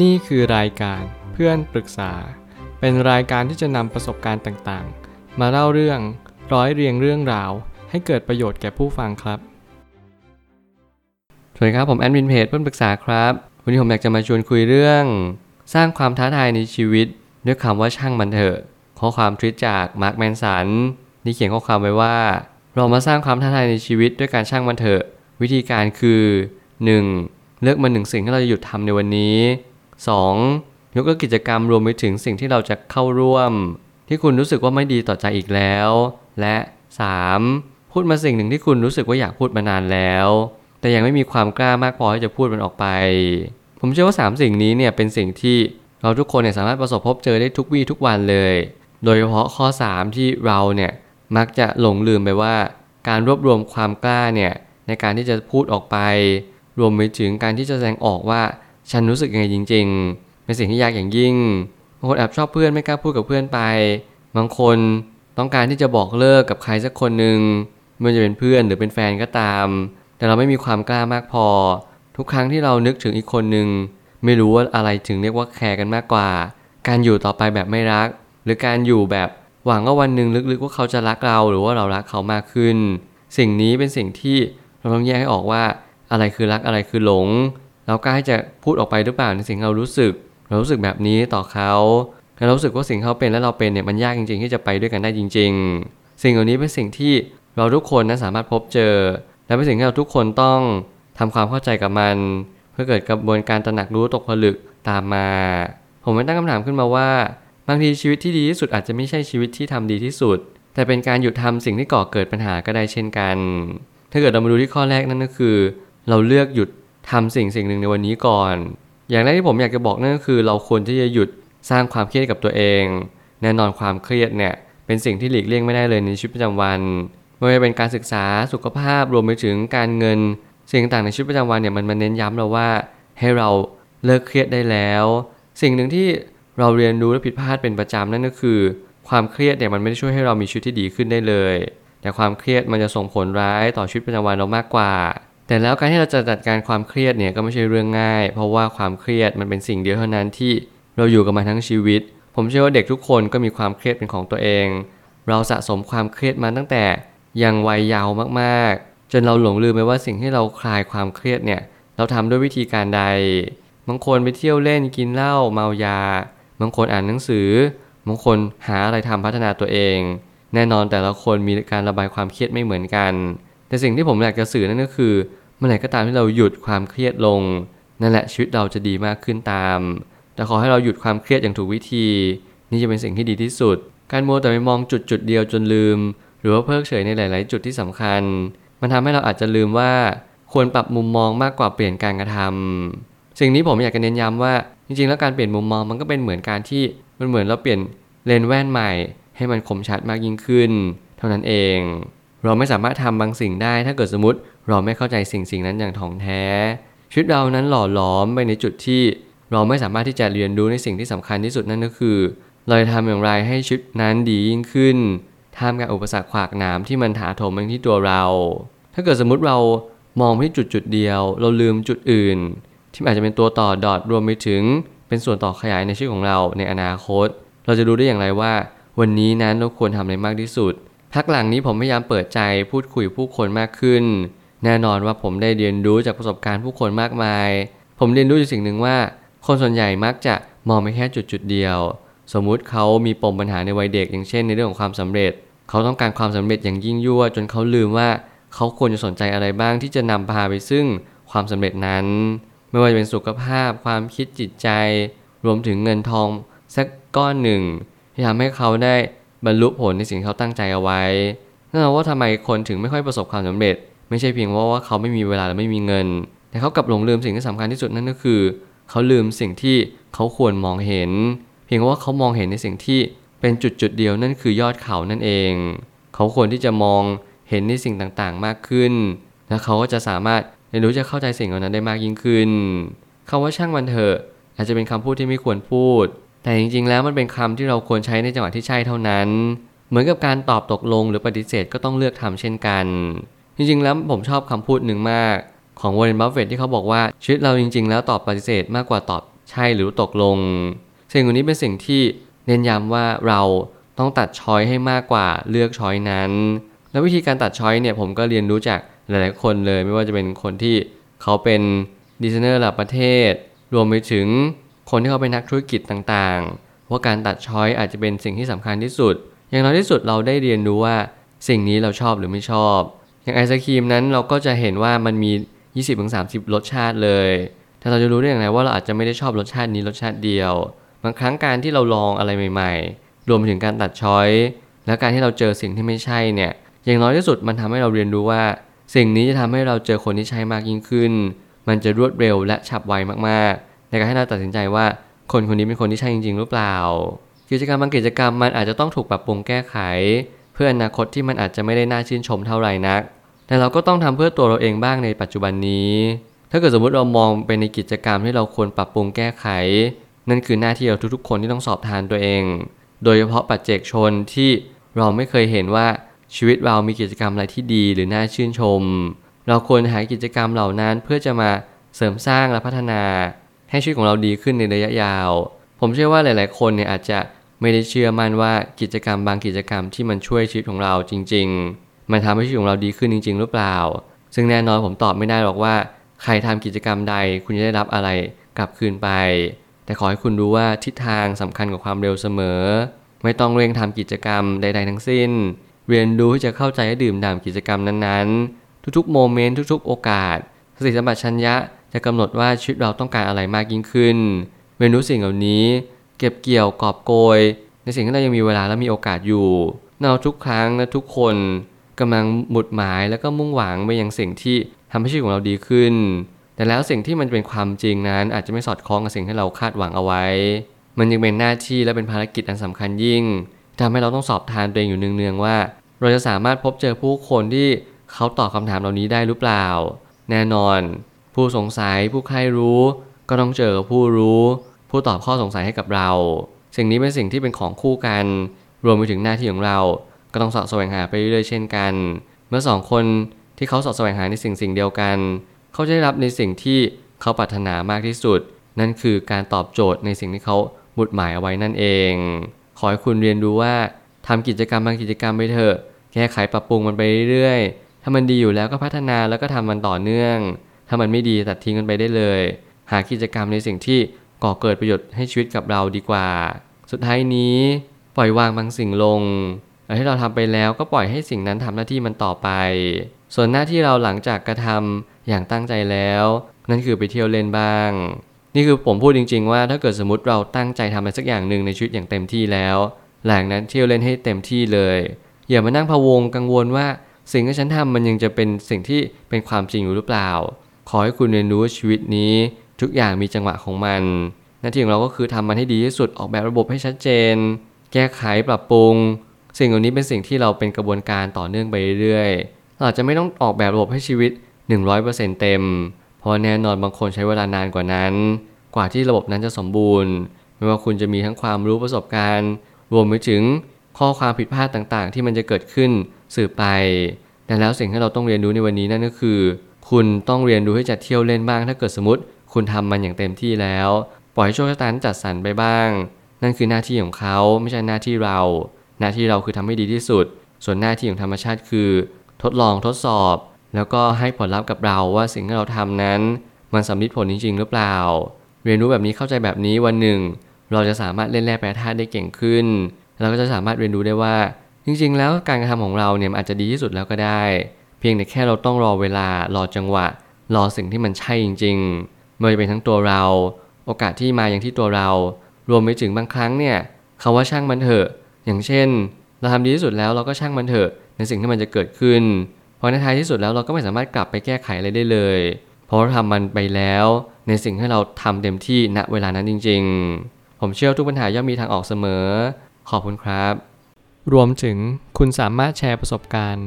นี่คือรายการเพื่อนปรึกษา เป็นรายการที่จะนำประสบการณ์ต่างๆ มาเล่าเรื่องร้อยเรียงเรื่องราว ให้เกิดประโยชน์แก่ผู้ฟังครับ สวัสดีครับผมแอดมินเพจเพื่อนปรึกษาครับ วันนี้ผมอยากจะมาชวนคุยเรื่อง สร้างความท้าทายในชีวิต ด้วยคำว่าช่างมันเถอะ ข้อความทวิตจากมาร์คแมนสันที่เขียนข้อความไว้ว่า เรามาสร้างความท้าทายในชีวิตด้วยการช่างมันเถอะ วิธีการคือ 1. เลือกมาหนึ่งสิ่งที่เราจะหยุดทำในวันนี้ 2. ยกเลิกกิจกรรมรวมไปถึงสิ่งที่เราจะเข้าร่วม ที่คุณรู้สึกว่าไม่ดีต่อใจอีกแล้ว และ 3. พูดมาสิ่งหนึ่งที่คุณรู้สึกว่าอยากพูดมานานแล้ว แต่ยังไม่มีความกล้ามากพอที่จะพูดมันออกไป ผมเชื่อว่า 3 สิ่งนี้เนี่ยเป็นสิ่งที่เราทุกคนเนี่ยสามารถประสบพบเจอได้ทุกวี่ทุกวันเลย โดยเฉพาะข้อ 3 ที่เราเนี่ยมักจะหลงลืมไปว่าการรวบรวมความกล้าเนี่ยในการที่จะพูดออกไป รวมไปถึงการที่จะแสดงออกว่า ฉันรู้สึกยังไงจริง ๆ เป็นสิ่งที่ยากอย่างยิ่งบางคนแอบชอบเพื่อนไม่กล้าพูดกับเพื่อนไป บางคนต้องการที่จะบอกเลิกกับใครสักคนหนึ่งไม่ว่าจะเป็นเพื่อนหรือเป็นแฟนก็ตาม แต่เราไม่มีความกล้ามากพอ ทุกครั้งที่เรานึกถึงอีกคนหนึ่งไม่รู้ว่าอะไรถึงเรียกว่าแคร์กันมากกว่า การอยู่ต่อไปแบบไม่รัก หรือการอยู่แบบหวังว่าวันหนึ่งลึกๆว่าเขาจะรักเราหรือว่าเรารักเขามากขึ้น สิ่งนี้เป็นสิ่งที่เราต้องแยกให้ออกว่าอะไรคือรักอะไรคือหลง เรากล้าที่จะพูดออกไปหรือเปล่าในสิ่งเรารู้สึก เรารู้สึกแบบนี้ต่อเขาเรารู้สึกว่าสิ่งเขาเป็นและเราเป็นเนี่ยมันยากจริง ๆ ที่จะไปด้วยกันได้จริง ๆ สิ่งเหล่านี้เป็นสิ่งที่เราทุกคนนะสามารถพบเจอ และเป็นสิ่งที่เราทุกคนต้องทำความเข้าใจกับมัน เพื่อเกิดกระบวนการตระหนักรู้ตกผลึกตามมา ผมไม่ตั้งคำถามขึ้นมาว่า บางทีชีวิตที่ดีที่สุดอาจจะไม่ใช่ชีวิตที่ทำดีที่สุด แต่เป็นการหยุดทำสิ่งที่ก่อเกิดปัญหาก็ได้เช่นกัน ถ้าเกิดเรามาดูที่ข้อแรกนั่นก็คือ เราเลือกหยุด ทำสิ่งสิ่งหนึ่งในวันนี้ก่อน อย่างแรกที่ผมอยากจะบอกนั่นก็คือ เราควรที่จะหยุดสร้างความเครียดกับตัวเอง แน่นอนความเครียดเนี่ยเป็นสิ่งที่หลีกเลี่ยงไม่ได้เลยในชีวิตประจำวันไม่ว่าจะเป็นการศึกษาสุขภาพรวมไปถึงการเงิน สิ่งต่างในชีวิตประจำวันเนี่ยมันมาเน้นย้ำเราว่าให้เราเลิกเครียดได้แล้ว สิ่งหนึ่งที่เราเรียนรู้และผิดพลาดเป็นประจำนั่นก็คือ ความเครียดเนี่ยมันไม่ได้ช่วยให้เรามีชีวิตที่ดีขึ้นได้เลย แต่ความเครียดมันจะส่งผลร้ายต่อชีวิตประจำวันเรามากกว่า แต่แล้วการที่เราจะจัดการความเครียดเนี่ยก็ไม่ใช่เรื่องง่าย เพราะว่าความเครียดมันเป็นสิ่งเดียวเท่านั้นที่เราอยู่กับมันทั้งชีวิต ผมเชื่อว่าเด็กทุกคนก็มีความเครียดเป็นของตัวเอง เราสะสมความเครียดมาตั้งแต่ยังวัยเยาว์มากๆ จนเราหลงลืมไปว่าสิ่งที่เราคลายความเครียดเนี่ยเราทำด้วยวิธีการใด บางคนไปเที่ยวเล่นกินเหล้าเมายา บางคนอ่านหนังสือ บางคนหาอะไรทำพัฒนาตัวเอง แน่นอนแต่ละคนมีการระบายความเครียดไม่เหมือนกัน แต่สิ่งที่ผมอยากจะสื่อนั่นก็คือเมื่อไหร่ก็ตามที่เราหยุดความเครียดลง นั่นแหละชีวิตเราจะดีมากขึ้นตาม แต่ขอให้เราหยุดความเครียดอย่างถูกวิธี นี่จะเป็นสิ่งที่ดีที่สุด การมัวแต่ไปมองจุดจุดเดียวจนลืม หรือว่าเพิกเฉยในหลาย ๆ จุดที่สำคัญ มันทำให้เราอาจจะลืมว่าควรปรับมุมมองมากกว่าเปลี่ยนการกระทำสิ่งนี้ผมอยากจะเน้นย้ำว่าจริง ๆ แล้วการเปลี่ยนมุมมองมันก็เป็นเหมือนการที่มันเหมือนเราเปลี่ยนเลนส์แว่นใหม่ ให้มันคมชัดมากยิ่งขึ้น เท่านั้นเอง เราไม่สามารถทำบางสิ่งได้ ถ้าเกิดสมมติเราไม่เข้าใจสิ่งสิ่งนั้นอย่างถ่องแท้ ชีวิตเรานั้นหล่อหลอมไปในจุดที่เราไม่สามารถที่จะเรียนรู้ในสิ่งที่สำคัญที่สุดนั่นก็คือ เราจะทำอย่างไรให้ชีวิตนั้นดียิ่งขึ้นท่ามกลางอุปสรรคขวากหนามที่มันถาโถมมาที่ตัวเรา ถ้าเกิดสมมติเรามองไปที่จุดจุดเดียว เราลืมจุดอื่น ที่อาจจะเป็นตัวต่อดอทรวมไปถึง เป็นส่วนต่อขยายในชีวิตของเราในอนาคต เราจะรู้ได้อย่างไรว่า วันนี้นั้นเราควรทำอะไรมากที่สุด พักหลังนี้ผมพยายามเปิดใจพูดคุยผู้คนมากขึ้น แน่นอนว่าผมได้เรียนรู้จากประสบการณ์ผู้คนมากมาย ผมเรียนรู้จากสิ่งหนึ่งว่า คนส่วนใหญ่มักจะมองไปแค่จุดจุดเดียว สมมุติเขามีปมปัญหาในวัยเด็ก อย่างเช่นในเรื่องของความสำเร็จ เขาต้องการความสำเร็จอย่างยิ่งยวดจนเขาลืมว่าเขาควรจะสนใจอะไรบ้างที่จะนำพาไปซึ่งความสำเร็จนั้น ไม่ว่าจะเป็นสุขภาพ ความคิดจิตใจ รวมถึงเงินทองสักก้อนหนึ่งที่ทำให้เขาได้ บรรลุผลในสิ่งที่เขาตั้งใจเอาไว้นั่นแปลว่าทำไมคนถึงไม่ค่อยประสบความสำเร็จ ไม่ใช่เพียงว่าว่าเขาไม่มีเวลาหรือไม่มีเงิน แต่เขากลับหลงลืมสิ่งที่สำคัญที่สุดนั่นก็คือ เขาลืมสิ่งที่เขาควรมองเห็น เพียงว่าเขามองเห็นในสิ่งที่เป็นจุดจุดเดียวนั่นคือยอดเขานั่นเอง เขาควรที่จะมองเห็นในสิ่งต่างๆมากขึ้น และเขาก็จะสามารถเรียนรู้จะเข้าใจสิ่งเหล่านั้นได้มากยิ่งขึ้นคำว่าช่างมันเถอะอาจจะเป็นคำพูดที่ไม่ควรพูด แต่จริงๆ แล้วมันเป็นคำที่เราควรใช้ในจังหวะที่ใช่เท่านั้น เหมือนกับการตอบตกลงหรือปฏิเสธก็ต้องเลือกทำเช่นกัน จริงๆ แล้วผมชอบคำพูดหนึ่งมาก ของวอร์เรนบัฟเฟตที่เขาบอกว่า ชีวิตเราจริง ๆ แล้วตอบปฏิเสธมากกว่าตอบใช่หรือตกลง สิ่งเหล่านี้เป็นสิ่งที่เน้นย้ำว่าเราต้องตัด choice ให้มากกว่าเลือก choice นั้น แล้ววิธีการตัด choice เนี่ยผมก็เรียนรู้จากหลายๆคนเลย ไม่ว่าจะเป็นคนที่เขาเป็นดีไซเนอร์ระดับประเทศ รวมไปถึง คนที่เขาเป็นนักธุรกิจต่างๆ ว่าการตัด choice อาจจะเป็นสิ่งที่สำคัญที่สุด อย่างน้อยที่สุดเราได้เรียนรู้ว่าสิ่งนี้เราชอบหรือไม่ชอบ อย่างไอศครีมนั้นเราก็จะเห็นว่ามันมี 20-30 รสชาติเลย แต่เราจะรู้ได้อย่างไรว่าเราอาจจะไม่ได้ชอบรสชาตินี้รสชาติเดียว บางครั้งการที่เราลองอะไรใหม่ ๆ รวมถึงการตัด choiceและการที่เราเจอสิ่งที่ไม่ใช่เนี่ย อย่างน้อยที่สุดมันทำให้เราเรียนรู้ว่า สิ่งนี้จะทำให้เราเจอคนที่ใช่มากยิ่งขึ้น มันจะรวดเร็วและฉับไวมากๆ ในการให้เราตัดสินใจว่าคนคนนี้เป็นคนที่ใช่จริง ๆ หรือเปล่า กิจกรรมบางกิจกรรมมันอาจจะต้องถูกปรับปรุงแก้ไข เพื่ออนาคตที่มันอาจจะไม่ได้น่าชื่นชมเท่าไหร่นัก แต่เราก็ต้องทำเพื่อตัวเราเองบ้างในปัจจุบันนี้ ถ้าเกิดสมมติเรามองไปในกิจกรรมที่เราควรปรับปรุงแก้ไข นั่นคือหน้าที่เราทุกๆ คนที่ต้องสอบทานตัวเอง โดยเฉพาะปัจเจกชนที่เราไม่เคยเห็นว่าชีวิตเรามีกิจกรรมอะไรที่ดีหรือน่าชื่นชม เราควรหากิจกรรมเหล่านั้นเพื่อจะมาเสริมสร้างและพัฒนา ให้ชีวิตของเราดีขึ้นในระยะยาว ผมเชื่อว่าหลาย ๆ คนเนี่ยอาจจะไม่ได้เชื่อมั่นว่ากิจกรรมบางกิจกรรมที่มันช่วยชีวิตของเราจริง ๆ มันทำให้ชีวิตของเราดีขึ้นจริง ๆ หรือเปล่า ซึ่งแน่นอนผมตอบไม่ได้หรอกว่า ใครทำกิจกรรมใด คุณจะได้รับอะไรกลับคืนไป แต่ขอให้คุณรู้ว่าทิศทางสำคัญกว่าความเร็วเสมอ ไม่ต้องเร่งทำกิจกรรมใด ๆ ทั้งสิ้น เรียนรู้ที่จะเข้าใจและดื่มด่ำกิจกรรมนั้น ๆ ทุก ๆ โมเมนต์ทุก ๆ โอกาส สติสัมปชัญญะ จะกำหนดว่าชีวิตเราต้องการอะไรมากยิ่งขึ้น เรียนรู้สิ่งเหล่านี้ เก็บเกี่ยวกอบโกย ในสิ่งที่เรายังมีเวลาและมีโอกาสอยู่เราทุกครั้งและทุกคนกำลังหมุดหมายแล้วก็มุ่งหวังไปยังสิ่งที่ทำให้ชีวิตของเราดีขึ้น แต่แล้วสิ่งที่มันเป็นความจริงนั้น อาจจะไม่สอดคล้องกับสิ่งที่เราคาดหวังเอาไว้ มันยังเป็นหน้าที่และเป็นภารกิจอันสำคัญยิ่งทำให้เราต้องสอบทานตัวเองอยู่เนืองๆว่า เราจะสามารถพบเจอผู้คนที่เขาตอบคำถามเหล่านี้ได้หรือเปล่า แน่นอน ผู้สงสัยผู้ใครรู้ ก็ต้องเจอผู้รู้ ผู้ตอบข้อสงสัยให้กับเรา สิ่งนี้เป็นสิ่งที่เป็นของคู่กัน รวมไปถึงหน้าที่ของเรา ก็ต้องสอบแสวงหาไปเรื่อยๆเช่นกัน เมื่อสองคนที่เขาสอบแสวงหาในสิ่งสิ่งเดียวกัน เขาจะได้รับในสิ่งที่เขาปรารถนามากที่สุด นั่นคือการตอบโจทย์ในสิ่งที่เขาบุดหมายเอาไว้นั่นเอง ขอให้คุณเรียนรู้ว่าทำกิจกรรมบางกิจกรรมไปเถอะ แก้ไขปรับปรุงมันไปเรื่อยๆ ถ้ามันดีอยู่แล้วก็พัฒนาแล้วก็ทำมันต่อเนื่อง ถ้ามันไม่ดีตัดทิ้งมันไปได้เลย หากิจกรรมในสิ่งที่ก่อเกิดประโยชน์ให้ชีวิตกับเราดีกว่า สุดท้ายนี้ปล่อยวางบางสิ่งลงอะไรที่เราทำไปแล้วก็ปล่อยให้สิ่งนั้นทำหน้าที่มันต่อไป ส่วนหน้าที่เราหลังจากกระทำอย่างตั้งใจแล้ว นั่นคือไปเที่ยวเล่นบ้าง นี่คือผมพูดจริง ๆ ว่าถ้าเกิดสมมติเราตั้งใจทำอะไรสักอย่างหนึ่งในชีวิตอย่างเต็มที่แล้ว หลังนั้นเที่ยวเล่นให้เต็มที่เลย อย่ามานั่งพะวงกังวลว่าสิ่งที่ฉันทำมันยังจะเป็นสิ่งที่เป็นความจริงอยู่หรือเปล่า ขอให้คุณเรียนรู้ว่าชีวิตนี้ ทุกอย่างมีจังหวะของมัน หน้าที่ของเราก็คือทำมันให้ดีที่สุดออกแบบระบบให้ชัดเจน แก้ไขปรับปรุง สิ่งเหล่านี้เป็นสิ่งที่เราเป็นกระบวนการต่อเนื่องไปเรื่อยๆเราอาจจะไม่ต้องออกแบบระบบให้ชีวิต 100%เต็ม เพราะแน่นอนบางคนใช้เวลานานกว่านั้น กว่าที่ระบบนั้นจะสมบูรณ์ ไม่ว่าคุณจะมีทั้งความรู้ประสบการณ์ รวมไปถึงข้อความผิดพลาดต่างๆ ที่มันจะเกิดขึ้นสืบไป แต่แล้วสิ่งที่เราต้องเรียนรู้ในวันนี้นั่นก็คือ คุณต้องเรียนรู้ที่จะเที่ยวเล่นบ้าง ถ้าเกิดสมมติ คุณทำมันอย่างเต็มที่แล้ว ปล่อยให้โชคชะตาจัดสรรไปบ้าง นั่นคือหน้าที่ของเขาไม่ใช่หน้าที่เรา หน้าที่เราคือทำให้ดีที่สุด ส่วนหน้าที่ของธรรมชาติคือ ทดลองทดสอบ แล้วก็ให้ผลลัพธ์กับเราว่าสิ่งที่เราทำนั้น มันสำลิดผลจริงๆหรือเปล่า เรียนรู้แบบนี้เข้าใจแบบนี้วันหนึ่ง เราจะสามารถเล่นแร่แปรธาตุได้เก่งขึ้นเราก็จะสามารถเรียนรู้ได้ว่า จริงๆ แล้วการกระทำของเราเนี่ยอาจจะดีที่สุดแล้วก็ได้ เพียงแต่แค่เราต้องรอเวลารอจังหวะ รอสิ่งที่มันใช่จริงๆไม่ว่าจะเป็นทั้งตัวเรา โอกาสที่มาอย่างที่ตัวเรา รวมไปถึงบางครั้งเนี่ยคาว่าช่างมันเถอะ อย่างเช่น เราทำดีที่สุดแล้วเราก็ช่างมันเถอะ ในสิ่งที่มันจะเกิดขึ้นเพราะในท้ายที่สุดแล้วเราก็ไม่สามารถกลับไปแก้ไขอะไรได้เลย เพราะเราทำมันไปแล้ว ในสิ่งที่เราทำเต็มที่ณเวลานั้นจริง ๆ ผมเชื่อทุกปัญหาย่อมมีทางออกเสมอ ขอบคุณครับ รวมถึงคุณสามารถแชร์ประสบการณ์